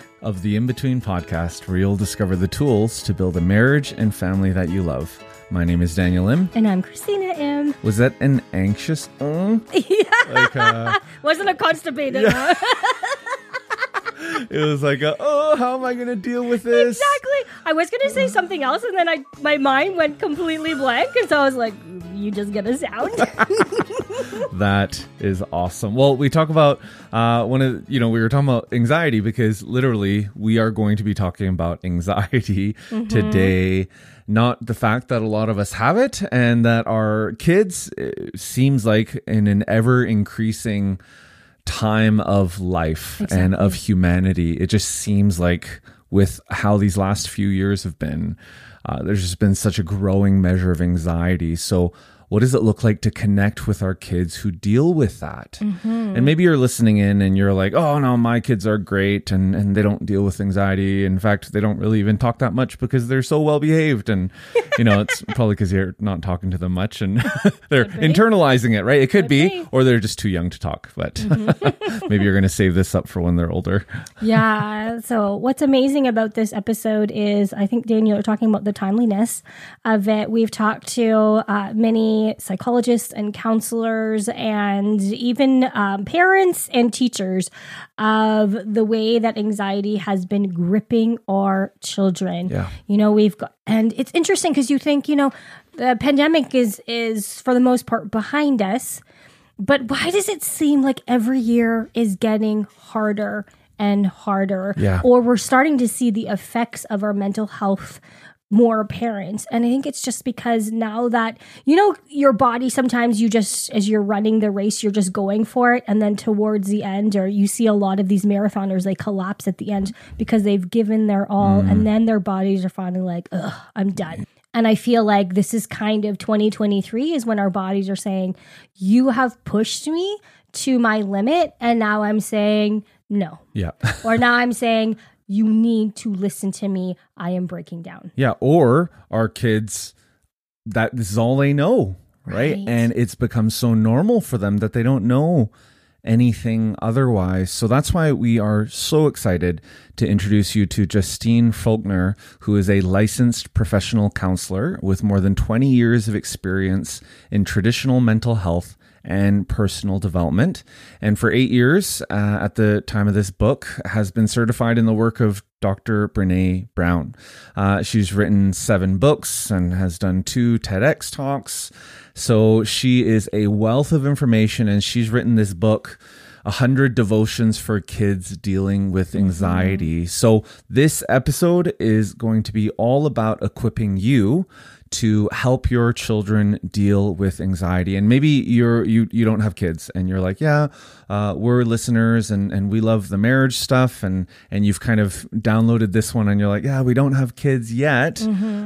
of the In Between podcast, where you'll discover the tools to build a marriage and family that you love. My name is Daniel M. And I'm Christina M. Was that an anxious? Uh, yeah. like uh, Wasn't a constipated. huh? it was like, a, oh, how am I going to deal with this? exactly. I was going to say something else, and then I my mind went completely blank, and so I was like, "You just get a sound." That is awesome. Well, we talk about uh, one of you know we were talking about anxiety because literally we are going to be talking about anxiety today. Not the fact that a lot of us have it and that our kids it seems like in an ever increasing time of life and of humanity. It just seems like with how these last few years have been, uh, there's just been such a growing measure of anxiety. So, what does it look like to connect with our kids who deal with that? And maybe you're listening in and you're like, oh no, my kids are great and, and they don't deal with anxiety. In fact, they don't really even talk that much because they're so well behaved. And, you know, it's probably because you're not talking to them much and they're internalizing it, right? It could, Could be, be. or they're just too young to talk. But maybe you're going to save this up for when they're older. yeah. So what's amazing about this episode is I think Daniel are talking about the timeliness of it. We've talked to uh, many psychologists and counselors and even um, parents and teachers of the way that anxiety has been gripping our children. Yeah. You know, we've got, and it's interesting because you think, you know, the pandemic is is for the most part behind us. But why does it seem like every year is getting harder and harder? Yeah. Or we're starting to see the effects of our mental health more apparent. And I think it's just because now that, you know, your body sometimes you just, as you're running the race, you're just going for it. And then towards the end, or you see a lot of these marathoners, they collapse at the end because they've given their all. And mm. then their bodies are finally like, ugh, I'm done. And I feel like this is kind of 2023 is when our bodies are saying, you have pushed me to my limit. And now I'm saying, no. Yeah. or now I'm saying, you need to listen to me. I am breaking down. Yeah, or our kids that this is all they know, right? Right. And it's become so normal for them that they don't know anything otherwise. So that's why we are so excited to introduce you to Justine Froelker, who is a licensed professional counselor with more than 20 years of experience in traditional mental health and personal development. And for eight years, uh, at the time of this book, has been certified in the work of Dr. Brene Brown. Uh, she's written seven books and has done two TEDx talks. So she is a wealth of information, and she's written this book. 100 devotions for kids dealing with anxiety. So, this episode is going to be all about equipping you to help your children deal with anxiety. And maybe you're you you don't have kids and you're like yeah uh, we're listeners and and we love the marriage stuff and and you've kind of downloaded this one and you're like yeah we don't have kids yet.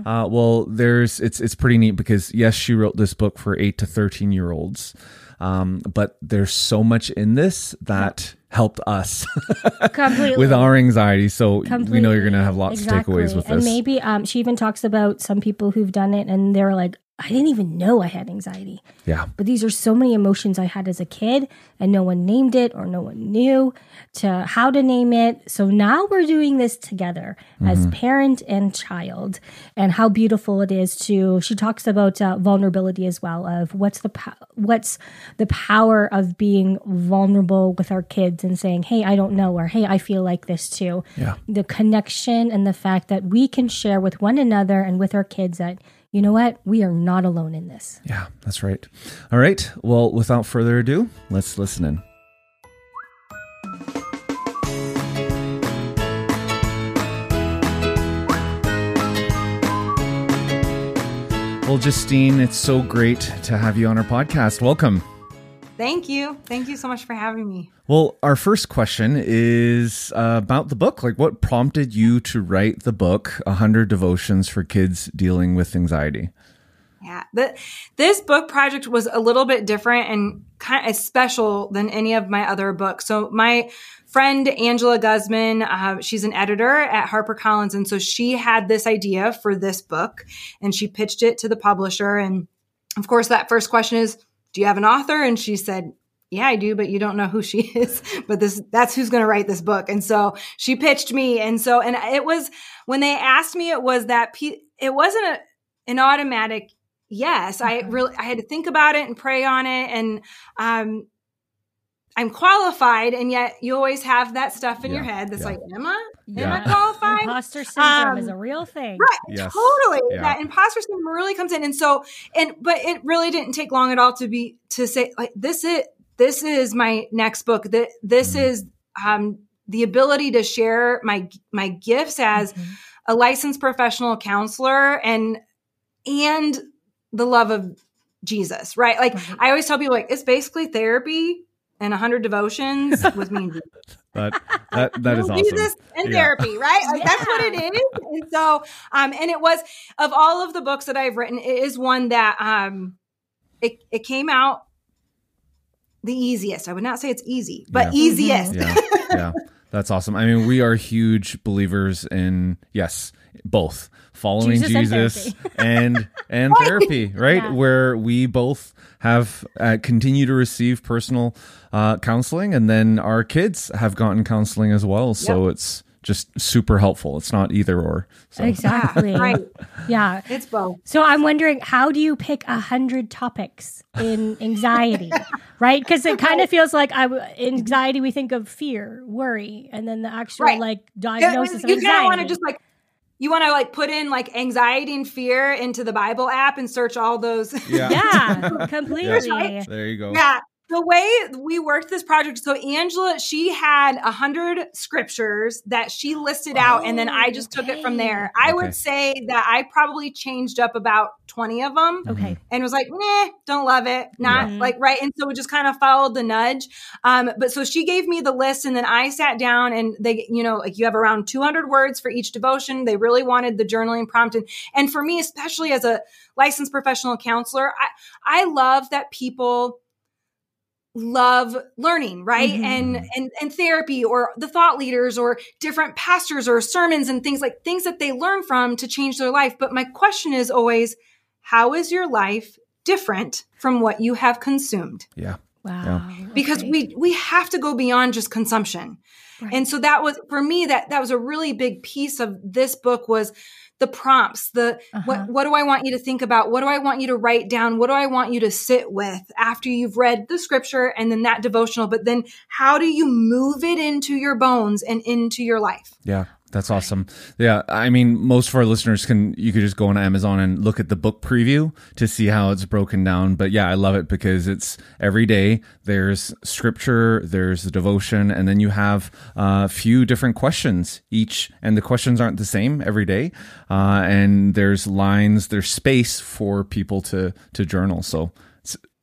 Uh, well there's it's it's pretty neat because yes she wrote this book for 8 to 13 year olds. Um, but there's so much in this that helped us Completely. with our anxiety. So we know you're going to have lots of takeaways with and this. maybe um, she even talks about some people who've done it and they're like, I didn't even know I had anxiety. yeah But these are so many emotions I had as a kid, and no one named it or no one knew to how to name it. So now we're doing this together as parent and child, and how beautiful it is to. She talks about uh, vulnerability as well. Of what's the po- what's the power of being vulnerable with our kids and saying, "Hey, I don't know," or "Hey, I feel like this too." Yeah. The connection and the fact that we can share with one another and with our kids that. You know what? We are not alone in this. Yeah, that's right. All right. Well, without further ado, let's listen in. Well, Justine, it's so great to have you on our podcast. Welcome. Thank you. Thank you so much for having me. Well, our first question is uh, about the book. Like, what prompted you to write the book, 100 Devotions for Kids Dealing with Anxiety? Yeah, the, this book project was a little bit different and kind of special than any of my other books. So, my friend Angela Guzman, uh, she's an editor at HarperCollins. And so she had this idea for this book and she pitched it to the publisher. And of course, that first question is, do you have an author? And she said, yeah, I do, but you don't know who she is. But this, that's who's going to write this book. And so she pitched me. And so, and it was when they asked me, it was that, it wasn't a, an automatic yes. I really, I had to think about it and pray on it. And, um, I'm qualified, and yet you always have that stuff in yeah, your head that's yeah. like, "Am I? Yeah. Am I qualified?" Imposter syndrome um, is a real thing, right? Yes. Totally. That imposter syndrome really comes in, and so, and but it really didn't take long at all to be to say like this is this is my next book. That this mm-hmm. is um, the ability to share my my gifts as mm-hmm. a licensed professional counselor and and the love of Jesus, right? Like right. I always tell people, like it's basically therapy and 100 devotions with me and Jesus. that that, that is awesome. Jesus and yeah. therapy, right? Like yeah. that's what it is. And so, um, and it was of all of the books that I've written, it is one that um, it it came out the easiest. I would not say it's easy, but yeah. easiest. Yeah. yeah. That's awesome. I mean, we are huge believers in yes, both following Jesus, Jesus and and, and therapy, right? Yeah. Where we both have uh, continue to receive personal uh, counseling, and then our kids have gotten counseling as well. So yep. it's just super helpful. It's not either or. So. Exactly. right. Yeah. It's both. So I'm wondering, how do you pick a hundred topics in anxiety? right? Because it kind of feels like I anxiety. We think of fear, worry, and then the actual right. like diagnosis you, of anxiety. You want to just like you want to like put in like anxiety and fear into the Bible app and search all those. Yeah, yeah completely. Yeah. There you go. Yeah the way we worked this project so angela she had a hundred scriptures that she listed out oh, and then i just okay. took it from there i okay. would say that i probably changed up about 20 of them okay and was like nah don't love it not yeah. like right and so we just kind of followed the nudge um but so she gave me the list and then i sat down and they you know like you have around 200 words for each devotion they really wanted the journaling prompt and and for me especially as a licensed professional counselor i i love that people love learning right mm-hmm. and and and therapy or the thought leaders or different pastors or sermons and things like things that they learn from to change their life but my question is always how is your life different from what you have consumed yeah wow yeah. because okay. we we have to go beyond just consumption right. and so that was for me that that was a really big piece of this book was the prompts, the uh-huh. what what do I want you to think about? What do I want you to write down? What do I want you to sit with after you've read the scripture and then that devotional? But then how do you move it into your bones and into your life? Yeah. That's awesome. Yeah, I mean, most of our listeners can you could just go on Amazon and look at the book preview to see how it's broken down. But yeah, I love it because it's every day. There's scripture, there's the devotion, and then you have a few different questions each, and the questions aren't the same every day. Uh, and there's lines, there's space for people to to journal. So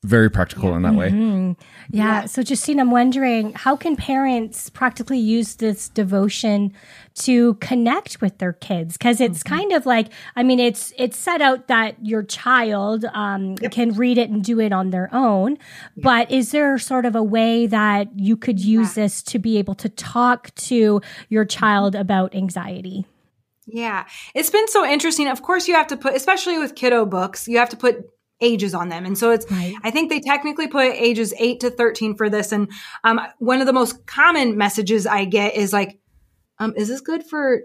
very practical in that way. Mm-hmm. Yeah. yeah. So, Justine, I'm wondering how can parents practically use this devotion to connect with their kids? Because it's mm-hmm. kind of like, I mean, it's it's set out that your child um, yep. can read it and do it on their own. But is there sort of a way that you could use yeah. this to be able to talk to your child about anxiety? Yeah, it's been so interesting. Of course, you have to put, especially with kiddo books, you have to put ages on them. And so it's, right. I think they technically put ages 8 to 13 for this. And um, one of the most common messages I get is like, um, is this good for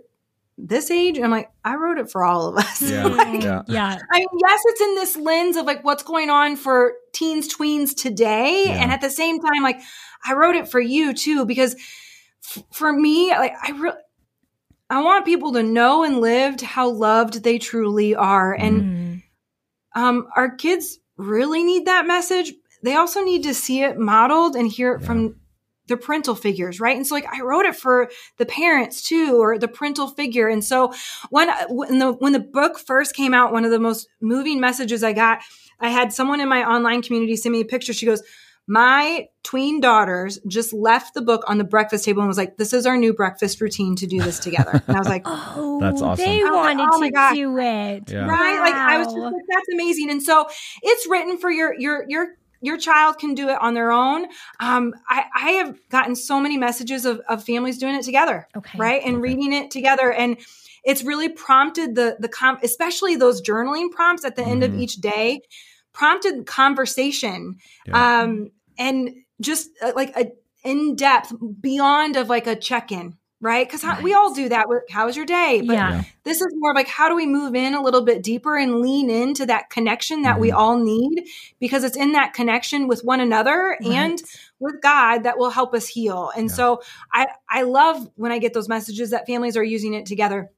this age? And I'm like, I wrote it for all of us. Yeah. like, yeah. yeah. I mean, yes, it's in this lens of like what's going on for teens, tweens today. Yeah. And at the same time, like, I wrote it for you too, because f- for me, like, I really, I want people to know and lived how loved they truly are. And mm um, our kids really need that message. They also need to see it modeled and hear it yeah. from the parental figures, right? And so, like, I wrote it for the parents too, or the parental figure. And so, when when the when the book first came out, one of the most moving messages I got, I had someone in my online community send me a picture. She goes, my tween daughters just left the book on the breakfast table and was like, "This is our new breakfast routine to do this together." And I was like, Oh, That's awesome. They I like, wanted oh my to gosh. do it. Yeah. right? Like I was just like, "That's amazing." And so it's written for your your your your child can do it on their own. Um, I, I have gotten so many messages of, of families doing it together, Okay. right, and reading it together, and it's really prompted the the com- especially those journaling prompts at the end of Mhm. each day, prompted conversation, Yeah. um, and just uh, like a in depth beyond of like a check in. Right, because we all do that. With, How was your day? But Yeah. Yeah. this is more of like how do we move in a little bit deeper and lean into that connection that we all need because it's in that connection with one another and with God that will help us heal. And Yeah. so I I love when I get those messages that families are using it together.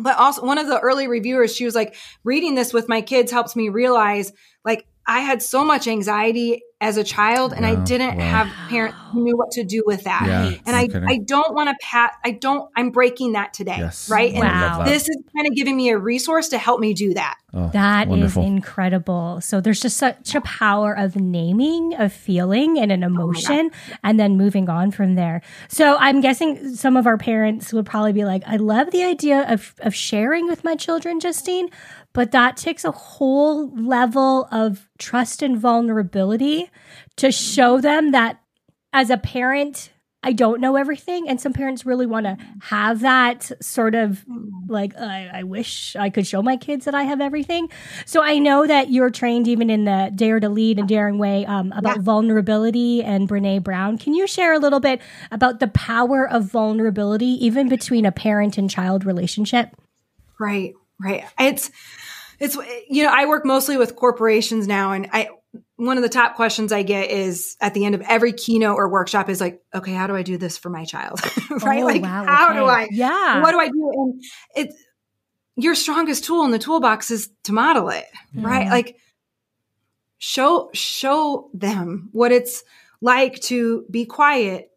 But also one of the early reviewers she was like reading this with my kids helps me realize like I had so much anxiety as a child and I didn't Wow. have parents who knew what to do with that. Yeah. And I, kidding. I don't want to pat I don't I'm breaking that today. Yes. Right. And Wow. that. this is kind of giving me a resource to help me do that. Oh, That is wonderful. incredible. So there's just such a power of naming a feeling and an oh emotion and then moving on from there. So I'm guessing some of our parents would probably be like, I love the idea of, of sharing with my children, Justine, but that takes a whole level of trust and vulnerability to show them that as a parent, I don't know everything. And some parents really want to have that sort of like, I, I wish I could show my kids that I have everything. So I know that you're trained even in the Dare to Lead and Daring Way um, about Yeah. vulnerability and Brene Brown. Can you share a little bit about the power of vulnerability, even between a parent and child relationship? Right. Right. It's it's you know, I work mostly with corporations now and I one of the top questions I get is at the end of every keynote or workshop is like, okay, how do I do this for my child? right? Oh, like wow, how do. I Yeah. what do I do? And it's your strongest tool in the toolbox is to model it, right? Mhm. Like show show them what it's like to be quiet,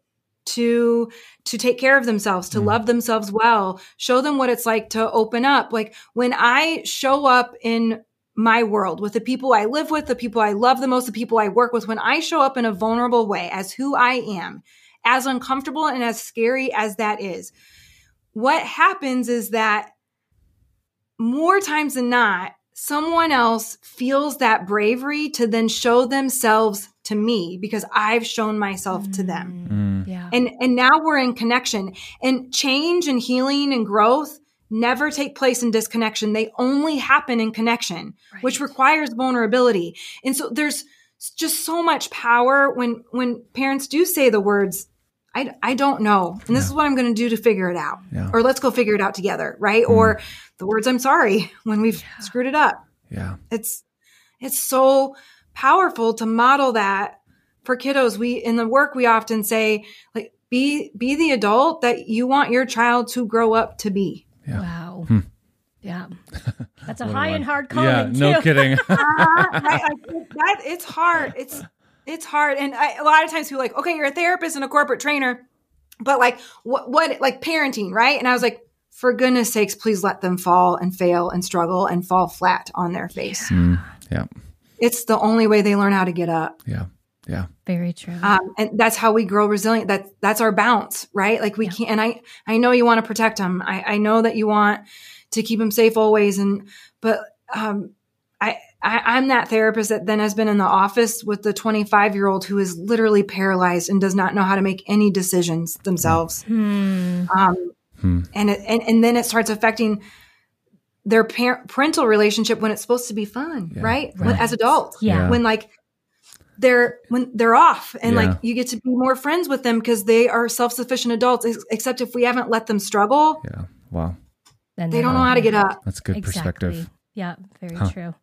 to to take care of themselves, to Mm. love themselves well. Show them what it's like to open up. Like when I show up in my world with the people I live with, the people I love the most, the people I work with, when I show up in a vulnerable way as who I am, as uncomfortable and as scary as that is, what happens is that more times than not, someone else feels that bravery to then show themselves to me because I've shown myself to them. Mm. Yeah. And and now we're in connection. And change and healing and growth never take place in disconnection. They only happen in connection, which requires vulnerability. And so there's just so much power when when parents do say the words I, I don't know. And this is what I'm going to do to figure it out. Yeah. Or let's go figure it out together, right? Mm-hmm. Or the words I'm sorry when we've screwed it up. Yeah. It's it's so powerful to model that for kiddos. We in the work we often say like be be the adult that you want your child to grow up to be. Yeah. Wow. Yeah. That's a high and hard calling. Yeah, no too. kidding. right? Like, that it's hard. It's it's hard, and I, a lot of times people are like, okay, you're a therapist and a corporate trainer, but like what what like parenting, right? And I was like, for goodness sakes, please let them fall and fail and struggle and fall flat on their face. Mm. Yeah. It's the only way they learn how to get up. Yeah. Yeah. Very true. um, and that's how we grow resilient. That that's our bounce, right? Like we Yeah. can't. And I I know you want to protect them. I I know that you want to keep them safe always. And but um, I, I I'm that therapist that then has been in the office with the 25 year old who is literally paralyzed and does not know how to make any decisions themselves. Hmm. Um, Hmm. and it, and and then it starts affecting their parent parental relationship when it's supposed to be fun, Yeah. right? When- Right. As adults Yeah. Yeah. when like they're when they're off and Yeah. like you get to be more friends with them because they are self-sufficient adults ex- except if we haven't let them struggle Yeah. Wow. Then they don't know how to get up That's good perspective. Yeah, very Huh. true.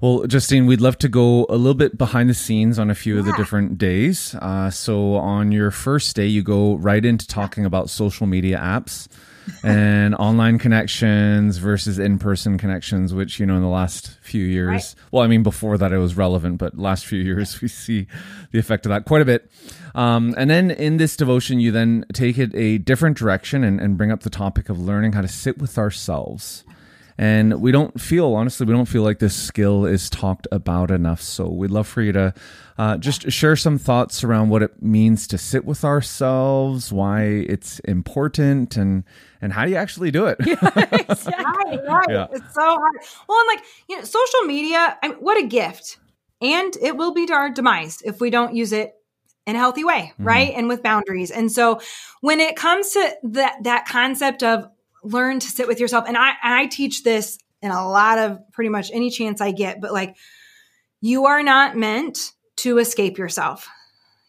Well, Justine, we'd love to go a little bit behind the scenes on a few of the different days. Uh, so, on your first day, you go right into talking about social media apps and online connections versus in person connections, which, you know, in the last few years, Right. well, I mean, before that it was relevant, but last few years we see the effect of that quite a bit. Um, and then in this devotion, you then take it a different direction and, and bring up the topic of learning how to sit with ourselves And we don't feel, honestly, we don't feel like this skill is talked about enough. So we'd love for you to uh, just share some thoughts around what it means to sit with ourselves, why it's important, and and how do you actually do it? exactly. Right, right. Yeah. It's so hard. Well, and like, you know, social media, I mean, what a gift. And it will be to our demise if we don't use it in a healthy way, right? And with boundaries. And so when it comes to that that concept of learn to sit with yourself, and I and I teach this in a lot of pretty much any chance I get, but like you are not meant to escape yourself.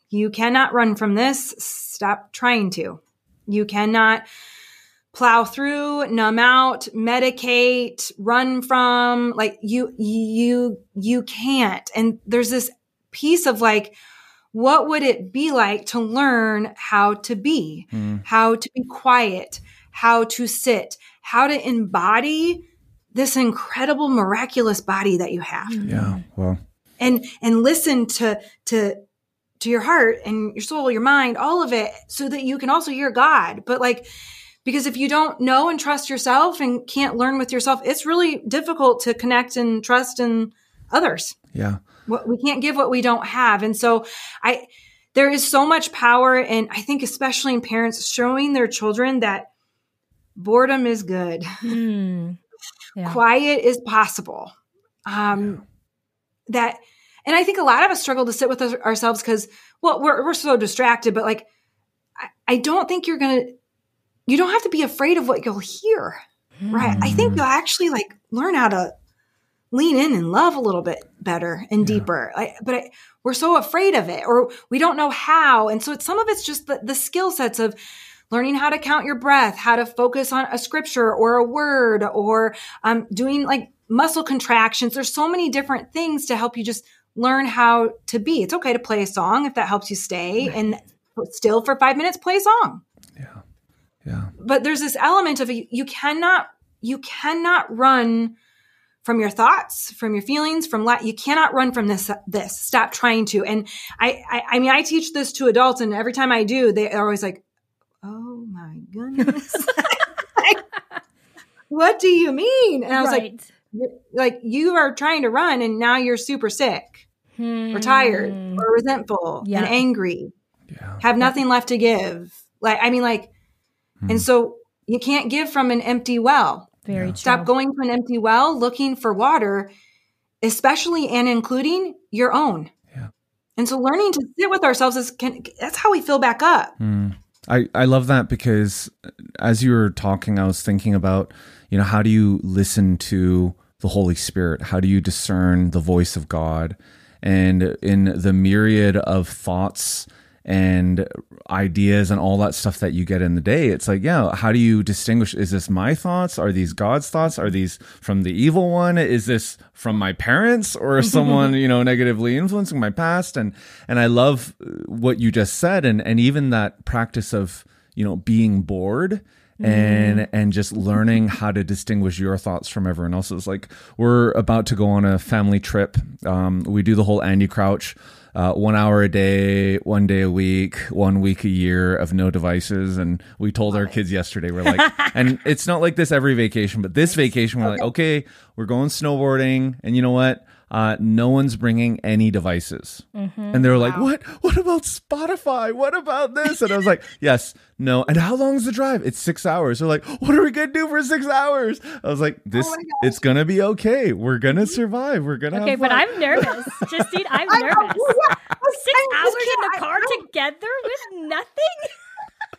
You cannot run from this. Stop trying to. You cannot plow through, numb out, medicate, run from like you you you can't. And there's this piece of like what would it be like to learn how to be, mm. how to be quiet, how to sit, how to embody this incredible miraculous body that you have. Mm-hmm. Yeah. Well, and and listen to to to your heart and your soul your mind all of it so that you can also hear god. But like because if you don't know and trust yourself and can't learn with yourself it's really difficult to connect and trust in others. Yeah. what we can't give what we don't have. And so i there is so much power and i think especially in parents showing their children that boredom is good. Mm. Yeah. quiet is possible. Um that and i think a lot of us struggle to sit with us, ourselves because well we're, we're so distracted but like I, I don't think you're gonna you don't have to be afraid of what you'll hear right? I think you'll actually like learn how to lean in and love a little bit better and deeper like, but I, we're so afraid of it or we don't know how and so it's some of it's just the, the skill sets of learning how to count your breath how to focus on a scripture or a word or um, doing like muscle contractions. There's so many different things to help you just learn how to be. It's okay to play a song if that helps you stay and still for five minutes play a song. Yeah. Yeah. but there's this element of you, you cannot you cannot run from your thoughts from your feelings from la- you cannot run from this this. Stop trying to. And I, I i mean i teach this to adults and every time i do they are always like oh my goodness Like, what do you mean and i was like right. you're- like you are trying to run and now you're super sick or tired Hmm. or resentful Yeah. and angry Yeah. have nothing left to give like i mean like and so you can't give from an empty well Very true. stop going to an empty well looking for water especially and including your own Yeah. and so learning to sit with ourselves is can, that's how we fill back up Mm. I, I love that because uh, as you were talking, I was thinking about, you know, how do you listen to the Holy Spirit? How do you discern the voice of God? And in the myriad of thoughts and ideas and all that stuff that you get in the day, it's like, yeah, how do you distinguish? Is this my thoughts? Are these God's thoughts? Are these from the evil one? Is this from my parents or someone, you know, negatively influencing my past? And, and I love what you just said. And, and even that practice of, you know, being bored and and just learning how to distinguish your thoughts from everyone else's. Like we're about to go on a family trip. Um, we do the whole Andy Crouch. Uh, one hour a day, one day a week, one week a year of no devices. And we told our kids yesterday, we're like, and it's not like this every vacation, but this vacation, we're like, okay, we're going snowboarding. And you know what? Uh, no one's bringing any devices. And they were like, what? What about Spotify? What about this? And I was like, yes, no. And how long is the drive? It's six hours. They're like, what are we going to do for six hours? I was like, this, it's going to be okay. We're going to survive. We're going to Okay, have but. I'm nervous. Justine, I'm I know, nervous. yeah, Six I- hours this in the car I- I together with nothing?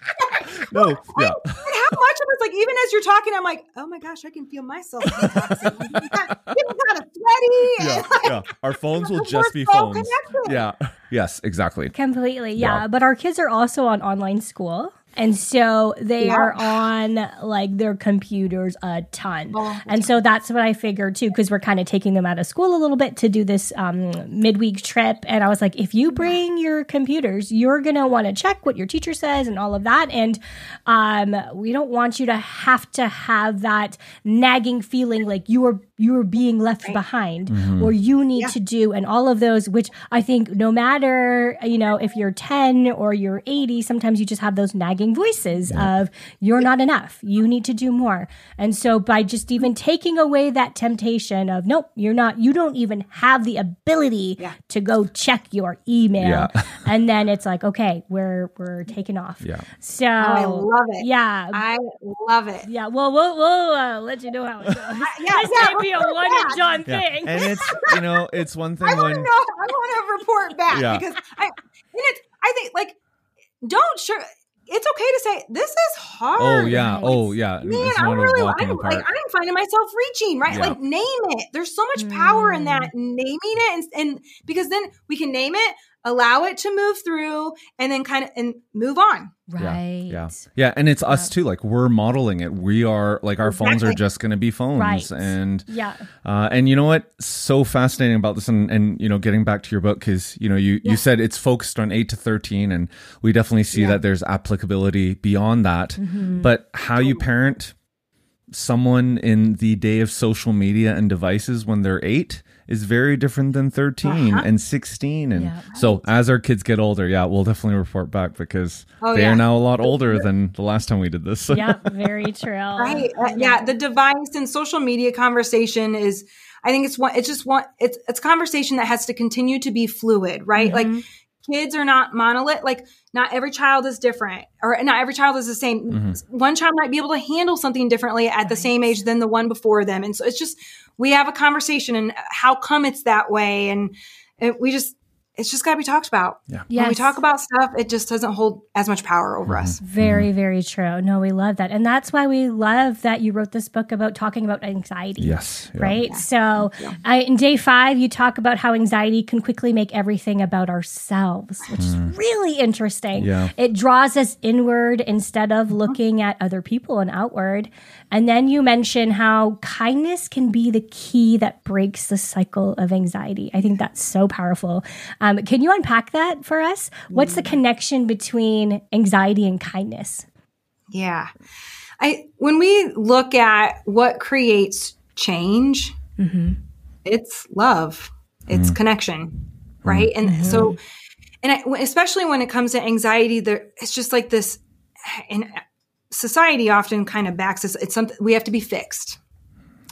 no, yeah. And how much of it's like even as you're talking, I'm like, oh my gosh, I can feel myself Yeah, like, yeah. Our phones will just be so phones. connected. Yeah. Yes, exactly. Completely, yeah. Yeah. But our kids are also on online school. And so they Yeah. are on like their computers a ton. Oh. And so that's what I figured too, because we're kind of taking them out of school a little bit to do this um, midweek trip. And I was like, if you bring your computers, you're going to want to check what your teacher says and all of that. And um, we don't want you to have to have that nagging feeling like you are you are being left behind or you need to do and all of those which i think no matter you know if you're 10 or you're 80 sometimes you just have those nagging nagging voices of you're not enough. You need to do more. And so by just even taking away that temptation of nope, you're not you don't even have the ability Yeah. to go check your email. Yeah. and then it's like, okay, we're we're taking off. Yeah. So I love it. Yeah. I love it. yeah, well, we'll we'll uh, let you know how it goes. yeah, this yeah, might be a one back. and done Yeah. thing. And it's you know, it's one thing I want to know. I want to report back Yeah. because I. And it's. I think like, don't sure. It's okay to say this is hard. Oh yeah, Right. oh yeah. Man, it's I'm really, I'm, the like. I'm finding myself reaching, right? Yeah. Like, name it. There's so much power in Mm. that naming it, and, and because then we can name it, allow it to move through, and then kind of and move on. right. Yeah. Yeah. And it's us too. Like we're modeling it. We are like our phones are just going to be phones. Right. And, Yeah. uh, and you know what? So fascinating about this. And, and you know, getting back to your book, cause you know, you, you said it's focused on eight to 13 and we definitely see that there's applicability beyond that. Mm-hmm. But how you parent someone in the day of social media and devices when they're eight is very different than 13 Uh-huh. and 16 and Yeah. so as our kids get older yeah we'll definitely report back because Oh, they yeah. are now a lot older than the last time we did this yeah, very true. right Uh, yeah the device and social media conversation is i think it's one it's just one it's it's a conversation that has to continue to be fluid right like kids are not monolith like not every child is different or not every child is the same one child might be able to handle something differently at the same age than the one before them and so it's just we have a conversation and how come it's that way and, and we just it's just got to be talked about Yeah. when we talk about stuff it just doesn't hold as much power over mm-hmm. us mm-hmm. Very, very true. No, we love that. And that's why we love that you wrote this book about talking about anxiety. yes yeah. Right. So, I, in day five, you talk about how anxiety can quickly make everything about ourselves, which is mm-hmm. really interesting. Yeah. It draws us inward instead of looking at other people and outward. And then you mention how kindness can be the key that breaks the cycle of anxiety. I think that's so powerful. Um, can you unpack that for us? What's the mm. connection between anxiety and kindness? Yeah. I when we look at what creates change, mm-hmm. it's love. It's mm. connection, mm. right? And mm-hmm. so and I, especially when it comes to anxiety there it's just like this and society often kind of backs us it's something we have to be fixed.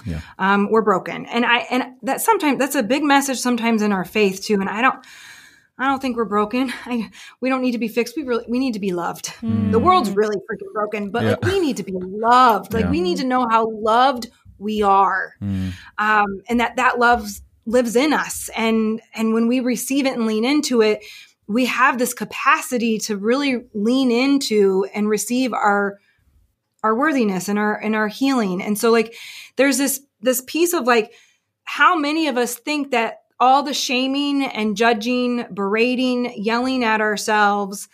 Yeah. Um, we're broken. And I and that sometimes that's a big message sometimes in our faith too. And I don't I don't think we're broken. I, we don't need to be fixed. We really we need to be loved. The world's really freaking broken, but like we need to be loved. Like Yeah. we need to know how loved we are, um, and that that love lives in us. And and when we receive it and lean into it, we have this capacity to really lean into and receive our our worthiness and our and our healing. And so like there's this this piece of like how many of us think that all the shaming and judging, berating, yelling at ourselves,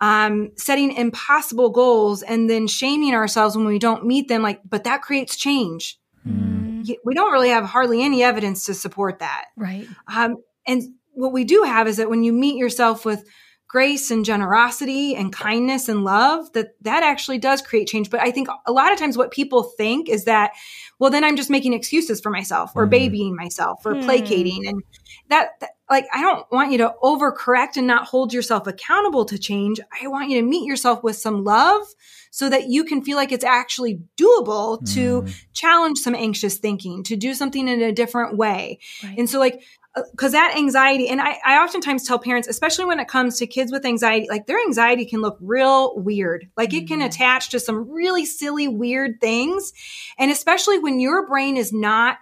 um, setting impossible goals, and then shaming ourselves when we don't meet them, like, but that creates change. Y- We don't really have hardly any evidence to support that. Right. Um, and what we do have is that when you meet yourself with grace and generosity and kindness and love, that that actually does create change. But I think a lot of times what people think is that, well, then I'm just making excuses for myself or babying myself or Hmm. placating. And that, that, like, I don't want you to overcorrect and not hold yourself accountable to change. I want you to meet yourself with some love so that you can feel like it's actually doable to challenge some anxious thinking, to do something in a different way. Right. And so, like, Uh, because that anxiety, and I, I oftentimes tell parents, especially when it comes to kids with anxiety, like their anxiety can look real weird. Like it can mm-hmm. attach to some really silly, weird things. And especially when your brain is not,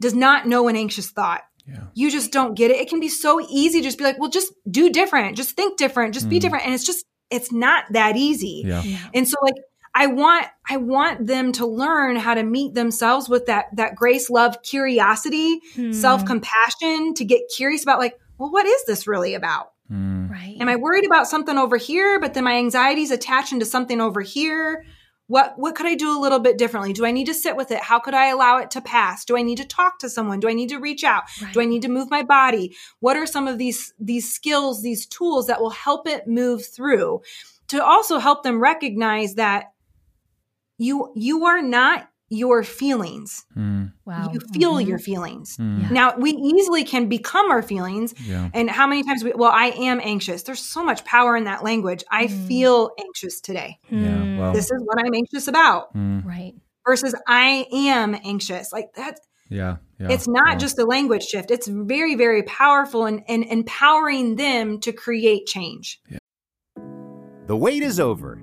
does not know an anxious thought. Yeah. You just don't get it. It can be so easy to just be like, well, just do different, just think different, just be mm-hmm. different. And it's just, it's not that easy. Yeah. Yeah. And so like I want I want them to learn how to meet themselves with that that grace, love, curiosity, Hmm. self-compassion to get curious about like, well, what is this really about? Mm. Right. Am I worried about something over here, but then my anxiety is attaching to something over here? What what could I do a little bit differently? Do I need to sit with it? How could I allow it to pass? Do I need to talk to someone? Do I need to reach out? Do I need to move my body? What are some of these these skills, these tools that will help it move through? To also help them recognize that you you are not your feelings. Wow. You feel Mhm. your feelings. Yeah. Now, we easily can become our feelings. Yeah. And how many times we, well, I am anxious. There's so much power in that language. I Mm. feel anxious today. Yeah. Mm, Well. This is what I'm anxious about mm, right. versus I am anxious. Like that, yeah. Yeah. it's not Wow. just a language shift. It's very, very powerful and, and empowering them to create change. The wait is over.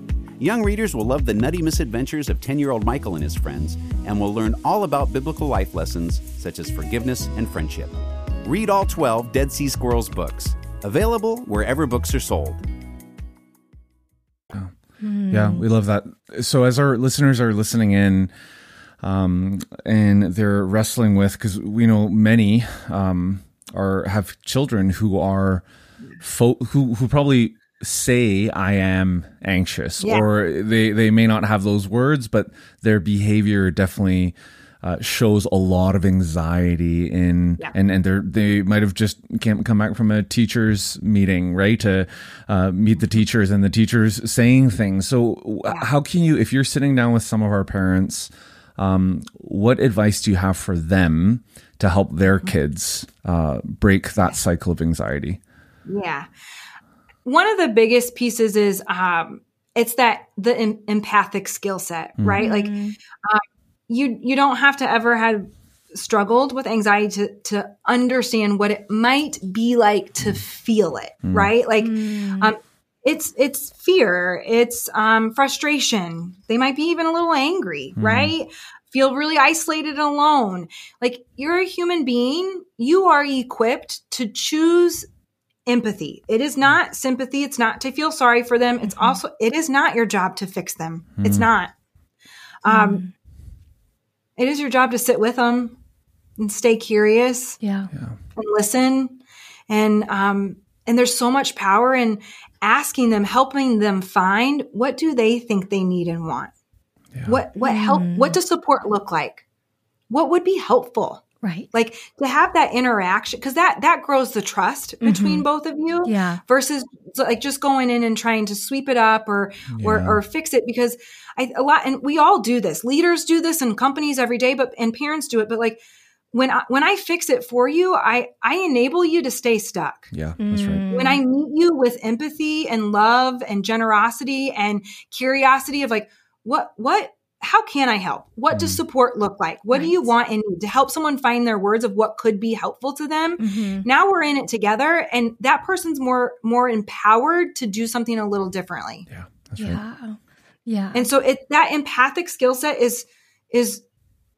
Young readers will love the nutty misadventures of 10 year old Michael and his friends and will learn all about biblical life lessons such as forgiveness and friendship. Read all 12 Dead Sea Squirrels books, available wherever books are sold. Yeah, we love that. So as our listeners are listening in, um, and they're wrestling with because we know many um, are have children who are fo- who who probably say I am anxious, Yeah. or they they may not have those words, but their behavior definitely. Uh, shows a lot of anxiety in Yeah. and and they they might have just came come back from a teachers meeting right to uh, meet the teachers and the teachers saying things so w- how can you if you're sitting down with some of our parents um, what advice do you have for them to help their kids uh, break that cycle of anxiety Yeah. One of the biggest pieces is um, it's that the em- empathic skill set, right? Like uh, you you don't have to ever have struggled with anxiety to to understand what it might be like to feel it, right? Like um, it's it's fear, it's um, frustration. They might be even a little angry, right? Feel really isolated and alone. Like you're a human being, you are equipped to choose empathy. It is not mm. sympathy. It's not to feel sorry for them. It's mm-hmm. also it is not your job to fix them. Mm-hmm. It's not. Um, mm-hmm. it is your job to sit with them and stay curious Yeah. and listen and um and there's so much power in asking them helping them find what do they think they need and want what what help what mm. does support look like what would be helpful Right. like to have that interaction because that that grows the trust between mm-hmm. both of you Yeah. versus like just going in and trying to sweep it up or or, Yeah. or fix it because I, a lot and we all do this leaders do this in companies every day but and parents do it but like when I, when I fix it for you I I enable you to stay stuck yeah that's right when I mm. meet you with empathy and love and generosity and curiosity of like what what how can I help? What does support look like? What do you want and need to help someone find their words of what could be helpful to them? Mhm. Now we're in it together and that person's more more empowered to do something a little differently. yeah that's right Yeah. Yeah. And so it that empathic skill set is is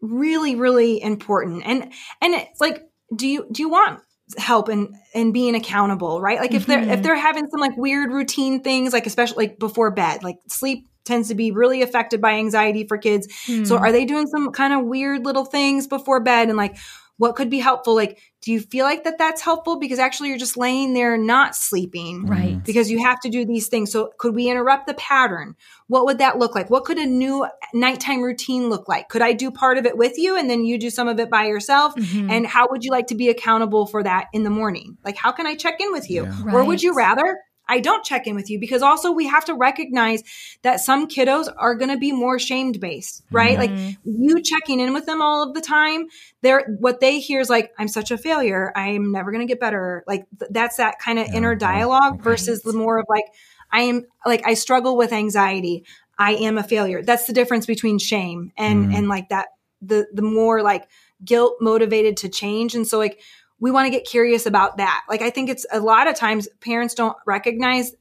really really important. And and it's like do you do you want help and and being accountable, right? Like if they're if Mhm. they're having some like weird routine things like especially like before bed, like sleep tends to be really affected by anxiety for kids. So Hmm. are they doing some kind of weird little things before bed and like what could be helpful? Like do you feel like that that's helpful because actually you're just laying there not sleeping? right. because you have to do these things. So could we interrupt the pattern? What would that look like? What could a new nighttime routine look like? Could I do part of it with you and then you do some of it by yourself? Mhm. And how would you like to be accountable for that in the morning? Like how can I check in with you? Yeah. Or would you rather I don't check in with you because also we have to recognize that some kiddos are going to be more shamed based, right? Like Mhm. you checking in with them all of the time, they're what they hear is like, I'm such a failure. I'm never going to get better. Like th- that's that kind of Yeah, inner dialogue okay. versus the more of like, I am like, I struggle with anxiety. I am a failure. That's the difference between shame and, Mm. and like that, the, the more like guilt motivated to change. And so like, we want to get curious about that. Like, I think it's a lot of times parents don't recognize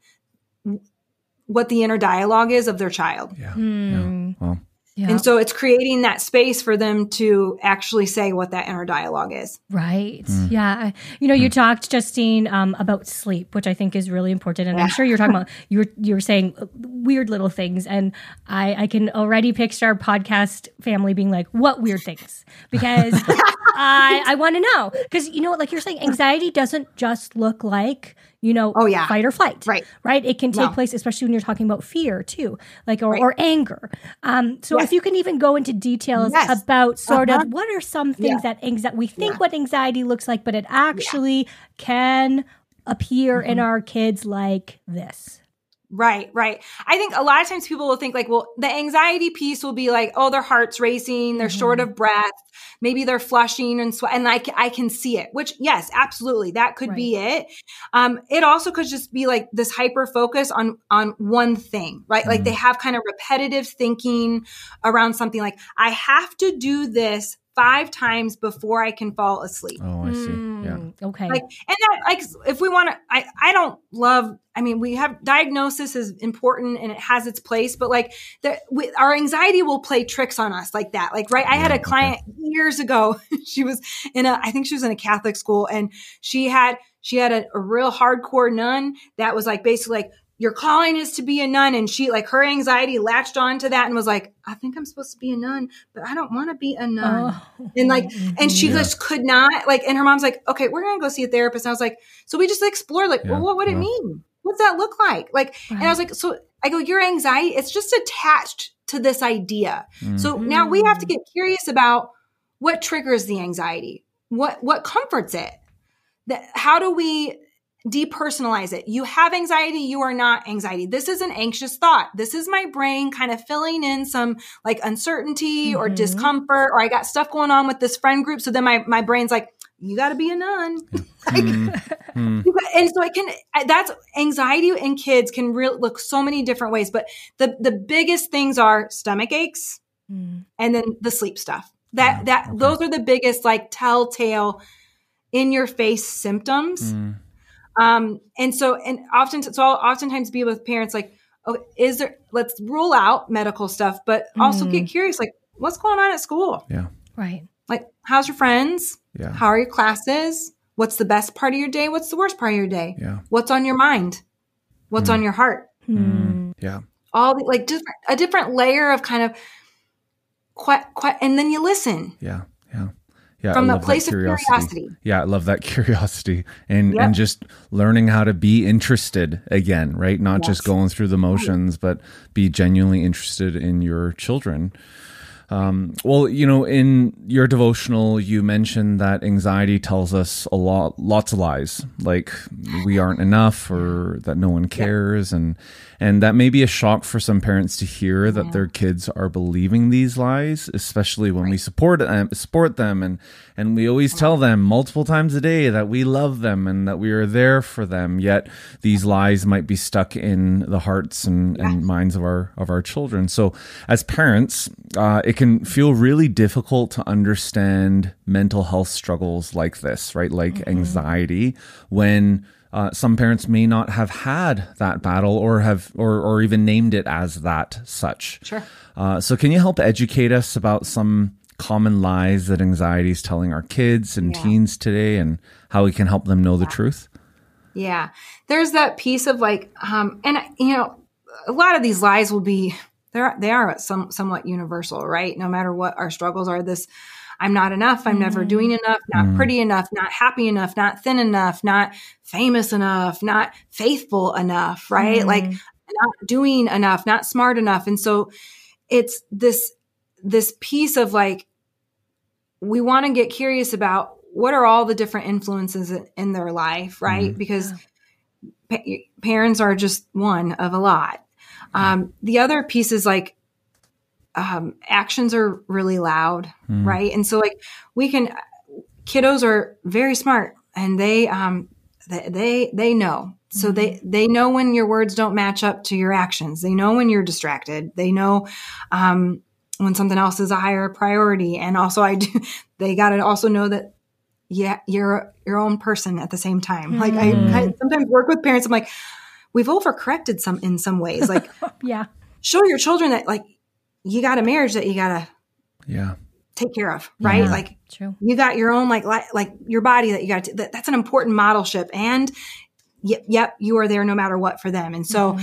what the inner dialogue is of their child. yeah Hmm. yeah well Yeah. And so it's creating that space for them to actually say what that inner dialogue is. Right. Mm. Yeah. You know, you talked, Justine, um, about sleep, which I think is really important. And I'm sure you're talking about you're you're saying weird little things, and I I can already picture our podcast family being like, "What weird things?" Because I I want to know because you know what, like you're saying, anxiety doesn't just look like you know, Oh, yeah. fight or flight, Right. Right. It can take No. place, especially when you're talking about fear too, like or, Right. or anger. Um, so Yes. if you can even go into details Yes. about sort Uh-huh. of what are some things that anxiety we think Yeah. what anxiety looks like, but it actually can appear in Mm-hmm. our kids like this. Right, right. I think a lot of times people will think like, well, the anxiety piece will be like, oh, their heart's racing, they're short Mm-hmm. of breath, maybe they're flushing and sweat, and like I can see it. Which, yes, absolutely, that could be it. Um, it also could just be like this hyper focus on on one thing, right? Like they have kind of repetitive thinking around something. Like I have to do this five times before I can fall asleep. Oh, I see. Yeah. Mm, Okay. Like, and that, like, if we want to, I, I don't love, I mean, we have diagnosis is important and it has its place, but like, the, we, our anxiety will play tricks on us like that. Like, right. I had a client years ago. she was in a, I think she was in a Catholic school and she had, she had a, a real hardcore nun that was like basically like, your calling is to be a nun. And she, like, her anxiety latched onto that and was like, I think I'm supposed to be a nun, but I don't want to be a nun. Oh. And like, and she Yeah. just could not like, and her mom's like, okay, we're gonna go see a therapist. And I was like, so we just explored, like, Yeah, well, what would it wow. mean? What's that look like? Like, and I was like, so I go, your anxiety, it's just attached to this idea. Mm. So now we have to get curious about what triggers the anxiety, what what comforts it. That how do we depersonalize it? You have anxiety, you are not anxiety. This is an anxious thought. This is my brain kind of filling in some like uncertainty or Mhm. discomfort, or I got stuff going on with this friend group. So then my, my brain's like, you got to be a nun. Like, Mm, mm, and so it can that's anxiety in kids can really look so many different ways but the the biggest things are stomach aches Mm. and then the sleep stuff that Yeah, that okay. those are the biggest like telltale in your face symptoms mm. Um and so and often so i'll oftentimes be with parents like oh is there let's rule out medical stuff but also Mm. get curious like what's going on at school Yeah. Right. like how's your friends Yeah. how are your classes what's the best part of your day what's the worst part of your day Yeah. what's on your mind what's Mm. on your heart Mm. Yeah. all the, like different a different layer of kind of quite quite and then you listen Yeah. Yeah. Yeah. from I a place of curiosity Yeah, I love that curiosity and Yep. and just learning how to be interested again, right? Not just going through the motions, but be genuinely interested in your children. Um, well, you know, in your devotional, you mentioned that anxiety tells us a lot, lots of lies, like we aren't enough or that no one cares, and and that may be a shock for some parents to hear that their kids are believing these lies, especially when we support them, support them, and and we always tell them multiple times a day that we love them and that we are there for them. Yet these lies might be stuck in the hearts and, and minds of our of our children. So as parents, uh, it can feel really difficult to understand mental health struggles like this, right? Like anxiety when uh, some parents may not have had that battle or have or, or even named it as that such. Sure. Uh, so can you help educate us about some common lies that anxiety is telling our kids and Yeah. teens today and how we can help them know the truth? yeah there's that piece of like um and you know a lot of these lies will be they're they are some somewhat universal right no matter what our struggles are this i'm not enough. I'm never doing enough. Not Mm. pretty enough. Not happy enough. Not thin enough. Not famous enough. Not faithful enough right? Mm. like not doing enough. Not smart enough. And so it's this this piece of like we want to get curious about what are all the different influences in- in their life right? Because pa- parents are just one of a lot. Um, the other piece is like um, actions are really loud Mm. right? And so like we can kiddos are very smart and they um they they, they know. So they they know when your words don't match up to your actions. They know when you're distracted. They know um when something else is a higher priority. And also i do they got to also know that yeah you're your own person at the same time. Like I, I sometimes work with parents i'm like we've overcorrected some in some ways. Like Yeah. show your children that like you got a marriage that you got to Yeah. take care of right Yeah. like True. you got your own like li- like your body that you got to, that, that's an important modelship and yep, yep, you are there no matter what for them. And so,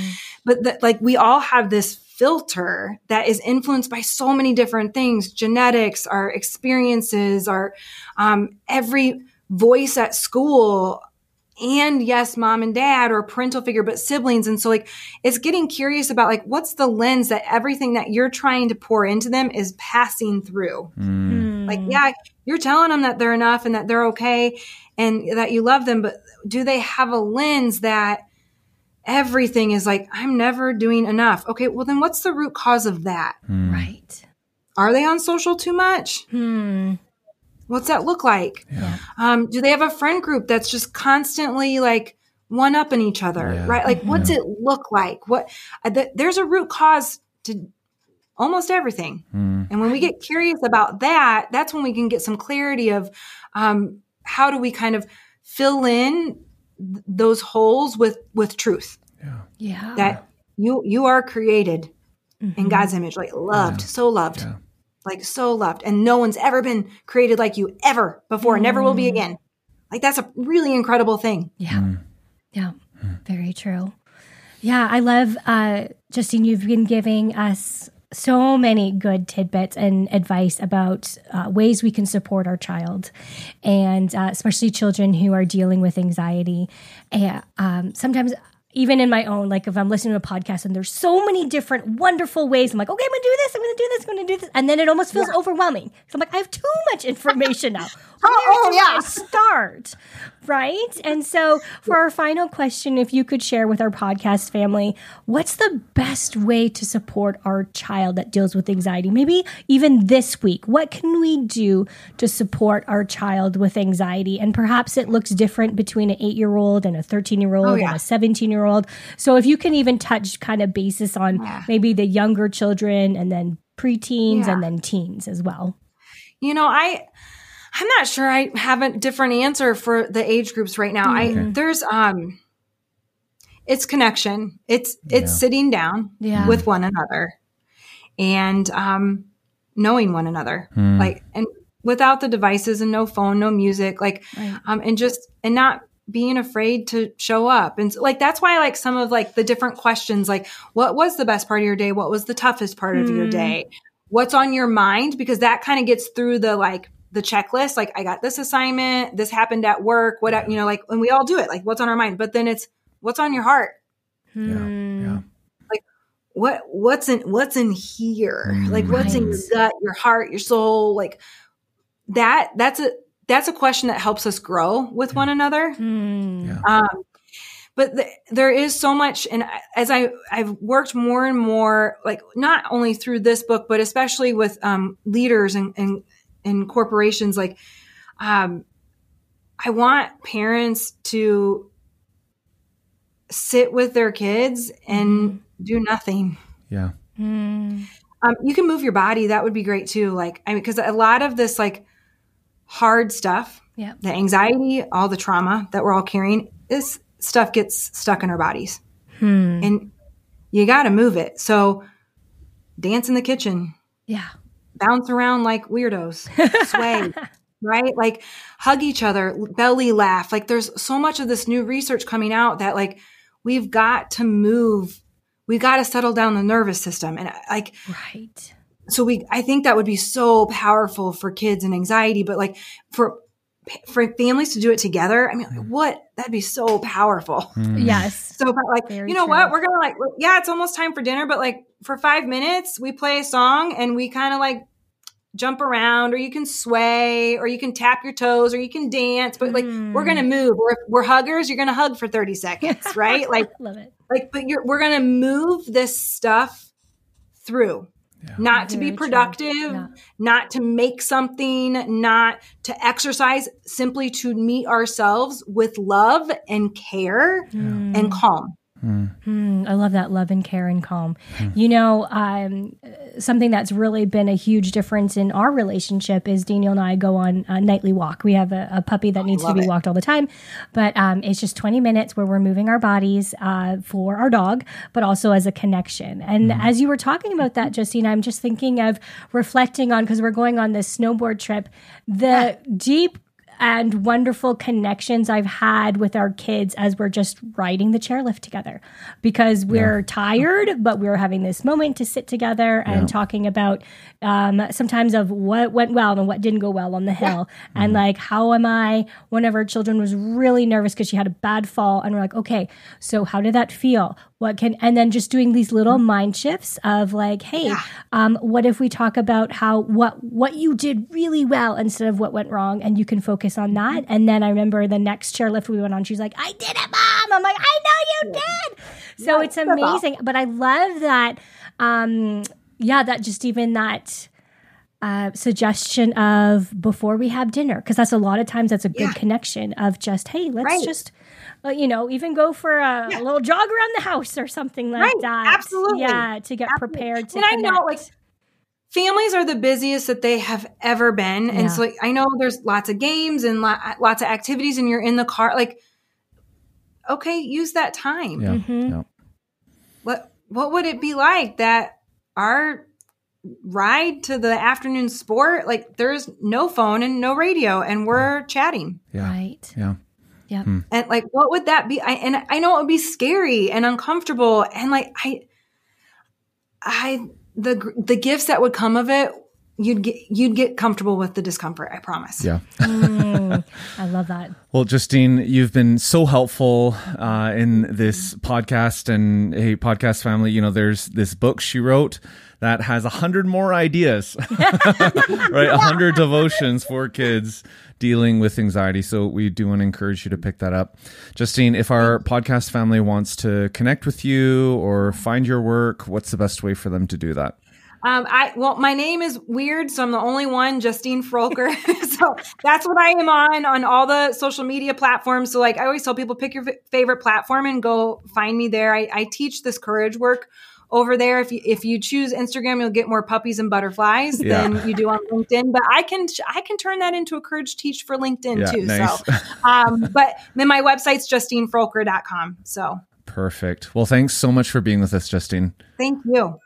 but the, like we all have this filter that is influenced by so many different things genetics our experiences our um, every voice at school and yes mom and dad or parental figure but siblings. And so like it's getting curious about like what's the lens that everything that you're trying to pour into them is passing through? Like yeah you're telling them that they're enough and that they're okay and that you love them but do they have a lens that everything is like i'm never doing enough. Okay well then what's the root cause of that? Right. are they on social too much? Hmm. What's that look like? Um, do they have a friend group that's just constantly like one up in each other Yeah. right? Like what's it look like? What uh, th- there's a root cause to almost everything. And when we get curious about that that's when we can get some clarity of um, how do we kind of fill in th- those holes with with truth. Yeah. yeah. that you you are created in God's image like loved so loved. Yeah. Like so loved and no one's ever been created like you ever before never will be again like that's a really incredible thing Yeah. Yeah. Very true. Yeah. I love, uh, Justine, you've been giving us so many good tidbits and advice about uh, ways we can support our child and uh, especially children who are dealing with anxiety. And um, sometimes, even in my own, like if I'm listening to a podcast and there's so many different wonderful ways, I'm like, okay, I'm gonna do this, I'm gonna do this, I'm gonna do this. And then it almost feels overwhelming. So I'm like, I have too much information now. Where oh, do yeah. I start? Right? And so for our final question, if you could share with our podcast family, what's the best way to support our child that deals with anxiety? Maybe even this week, what can we do to support our child with anxiety? And perhaps it looks different between an eight year old and a 13 year old yeah. and a 17 year old. So if you can even touch kind of basis on Yeah. maybe the younger children and then preteens Yeah. and then teens as well. you know i i'm not sure i have a different answer for the age groups right now i there's um it's connection it's it's sitting down Yeah. with one another and um knowing one another like and without the devices and no phone no music like Right. um and just and not being afraid to show up. And so, like that's why I like some of like the different questions like what was the best part of your day? What was the toughest part of your hmm. day? What's on your mind? Because that kind of gets through the like the checklist like i got this assignment this happened at work what you know like and we all do it like what's on our mind? But then it's what's on your heart? Hmm. Yeah. Yeah. Like what what's in what's in here? Hmm, like what's in your gut your heart your soul? Like that that's a that's a question that helps us grow with one another Hmm. Yeah. um, but th- there is so much, and as I I've worked more and more, like not only through this book, but especially with um, leaders and, and and corporations, like um, I want parents to sit with their kids and do nothing. Yeah. Hmm. Um, you can move your body. That would be great too. Like, I mean, because a lot of this like hard stuff, Yeah. the anxiety, all the trauma that we're all carrying, this stuff gets stuck in our bodies, Hmm. and you got to move it. So, dance in the kitchen, Yeah. bounce around like weirdos, sway, right? Like hug each other, belly laugh. Like there's so much of this new research coming out that like we've got to move. We've got to settle down the nervous system. And like, Right. So we, I think that would be so powerful for kids and anxiety, but like for, for families to do it together, I mean, like, mm-hmm. what? That'd be so powerful. Mm-hmm. Yes. So, but like, Very you know true. what? We're gonna like, yeah, it's almost time for dinner, but like for five minutes, we play a song and we kind of like jump around, or you can sway, or you can tap your toes, or you can dance. But like, we're gonna mm. move. We're, we're huggers. You're gonna hug for thirty seconds, right? Like, Love it. like, but you're we're gonna move this stuff through. Not to Very be productive, Yeah. not to make something, not to exercise, simply to meet ourselves with love and care and calm. Hmm, I love that love and care and calm. You know, um, something that's really been a huge difference in our relationship is Daniel and I go on a nightly walk. We have a, a puppy that needs to be it. walked all the time, but um, it's just 20 minutes where we're moving our bodies uh, for our dog, but also as a connection. And as you were talking about that, Justine, I'm just thinking of reflecting on because we're going on this snowboard trip, the deep and wonderful connections I've had with our kids as we're just riding the chairlift together because we're tired, but we're having this moment to sit together and Yeah. talking about um, sometimes of what went well and what didn't go well on the hill. And like, how am I? One of our children was really nervous because she had a bad fall. And we're like, okay, so how did that feel? What can, and then just doing these little mind shifts of like, hey, um, what if we talk about how, what, what you did really well instead of what went wrong and you can focus on that. And then I remember the next chairlift we went on, she's like, I did it, mom. I'm like, I know you did. So it's amazing. But I love that. Um, yeah, that just even that uh, suggestion of before we have dinner, because that's a lot of times that's a good connection of just, hey, let's Right. just, you know, even go for a, a little jog around the house or something like Right, that. absolutely. Yeah, to get prepared to and I know like families are the busiest that they have ever been Yeah. and so like, i know there's lots of games and lo- lots of activities and you're in the car like okay use that time Yeah. Mhm. yeah. what what would it be like that our ride to the afternoon sport like there's no phone and no radio and we're chatting Yeah. Right. Yeah. Yep. Hmm. and like what would that be I, and i know it would be scary and uncomfortable and like i i the the gifts that would come of it you'd get you'd get comfortable with the discomfort i promise Yeah. Mm, I love that. Well, Justine, you've been so helpful uh, in this podcast and hey, podcast family. You know, there's this book she wrote that has a hundred more ideas, right? A hundred devotions for kids dealing with anxiety. So we do want to encourage you to pick that up. Justine, if our podcast family wants to connect with you or find your work, what's the best way for them to do that? Um, I well, my name is weird, so I'm the only one, Justine Froelker. so that's what I am on on all the social media platforms. So like I always tell people, pick your f- favorite platform and go find me there. I, I teach this courage work over there. If you if you choose Instagram, you'll get more puppies and butterflies Yeah. than you do on LinkedIn. But I can I can turn that into a courage teach for LinkedIn Yeah, too. nice. So, um, but then my website's justinefroelker.com. So Perfect. Well, thanks so much for being with us, Justine. thank you.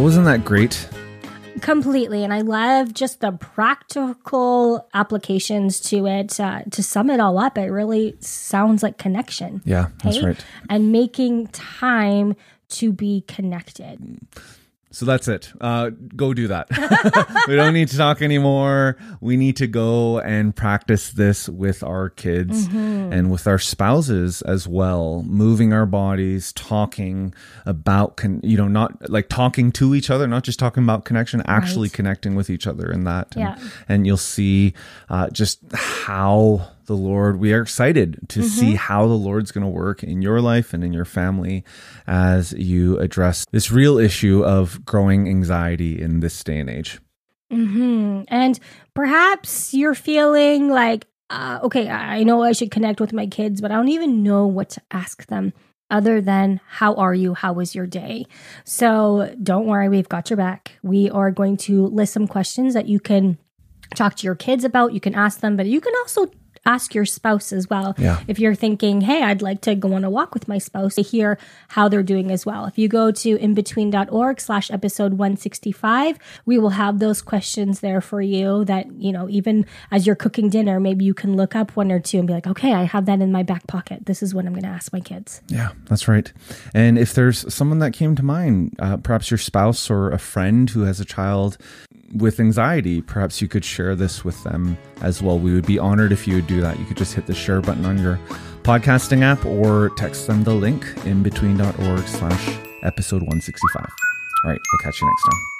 Wasn't that great? Completely. And I love just the practical applications to it. Uh, to sum it all up, it really sounds like connection. Yeah, that's hey? right. And making time to be connected. So that's it. Uh, go do that. we don't need to talk anymore. We need to go and practice this with our kids and with our spouses as well. Moving our bodies, talking about, con- you know, not like talking to each other, not just talking about connection, actually Right. connecting with each other in that. And, Yeah. and you'll see uh, just how the Lord, we are excited to see how the Lord's going to work in your life and in your family as you address this real issue of growing anxiety in this day and age. hmm And perhaps you're feeling like, uh, okay, I know I should connect with my kids, but I don't even know what to ask them other than, how are you? How was your day? So don't worry, we've got your back. We are going to list some questions that you can talk to your kids about. You can ask them, but you can also ask your spouse as well. Yeah. If you're thinking, hey, I'd like to go on a walk with my spouse to hear how they're doing as well. If you go to inbetween.org slash episode 165, we will have those questions there for you that, you know, even as you're cooking dinner, maybe you can look up one or two and be like, okay, I have that in my back pocket. This is what I'm going to ask my kids. Yeah, that's right. And if there's someone that came to mind, uh, perhaps your spouse or a friend who has a child with anxiety, perhaps you could share this with them as well. We would be honored if you would do that. You could just hit the share button on your podcasting app or text them the link in between.org slash episode 165. All right, we'll catch you next time.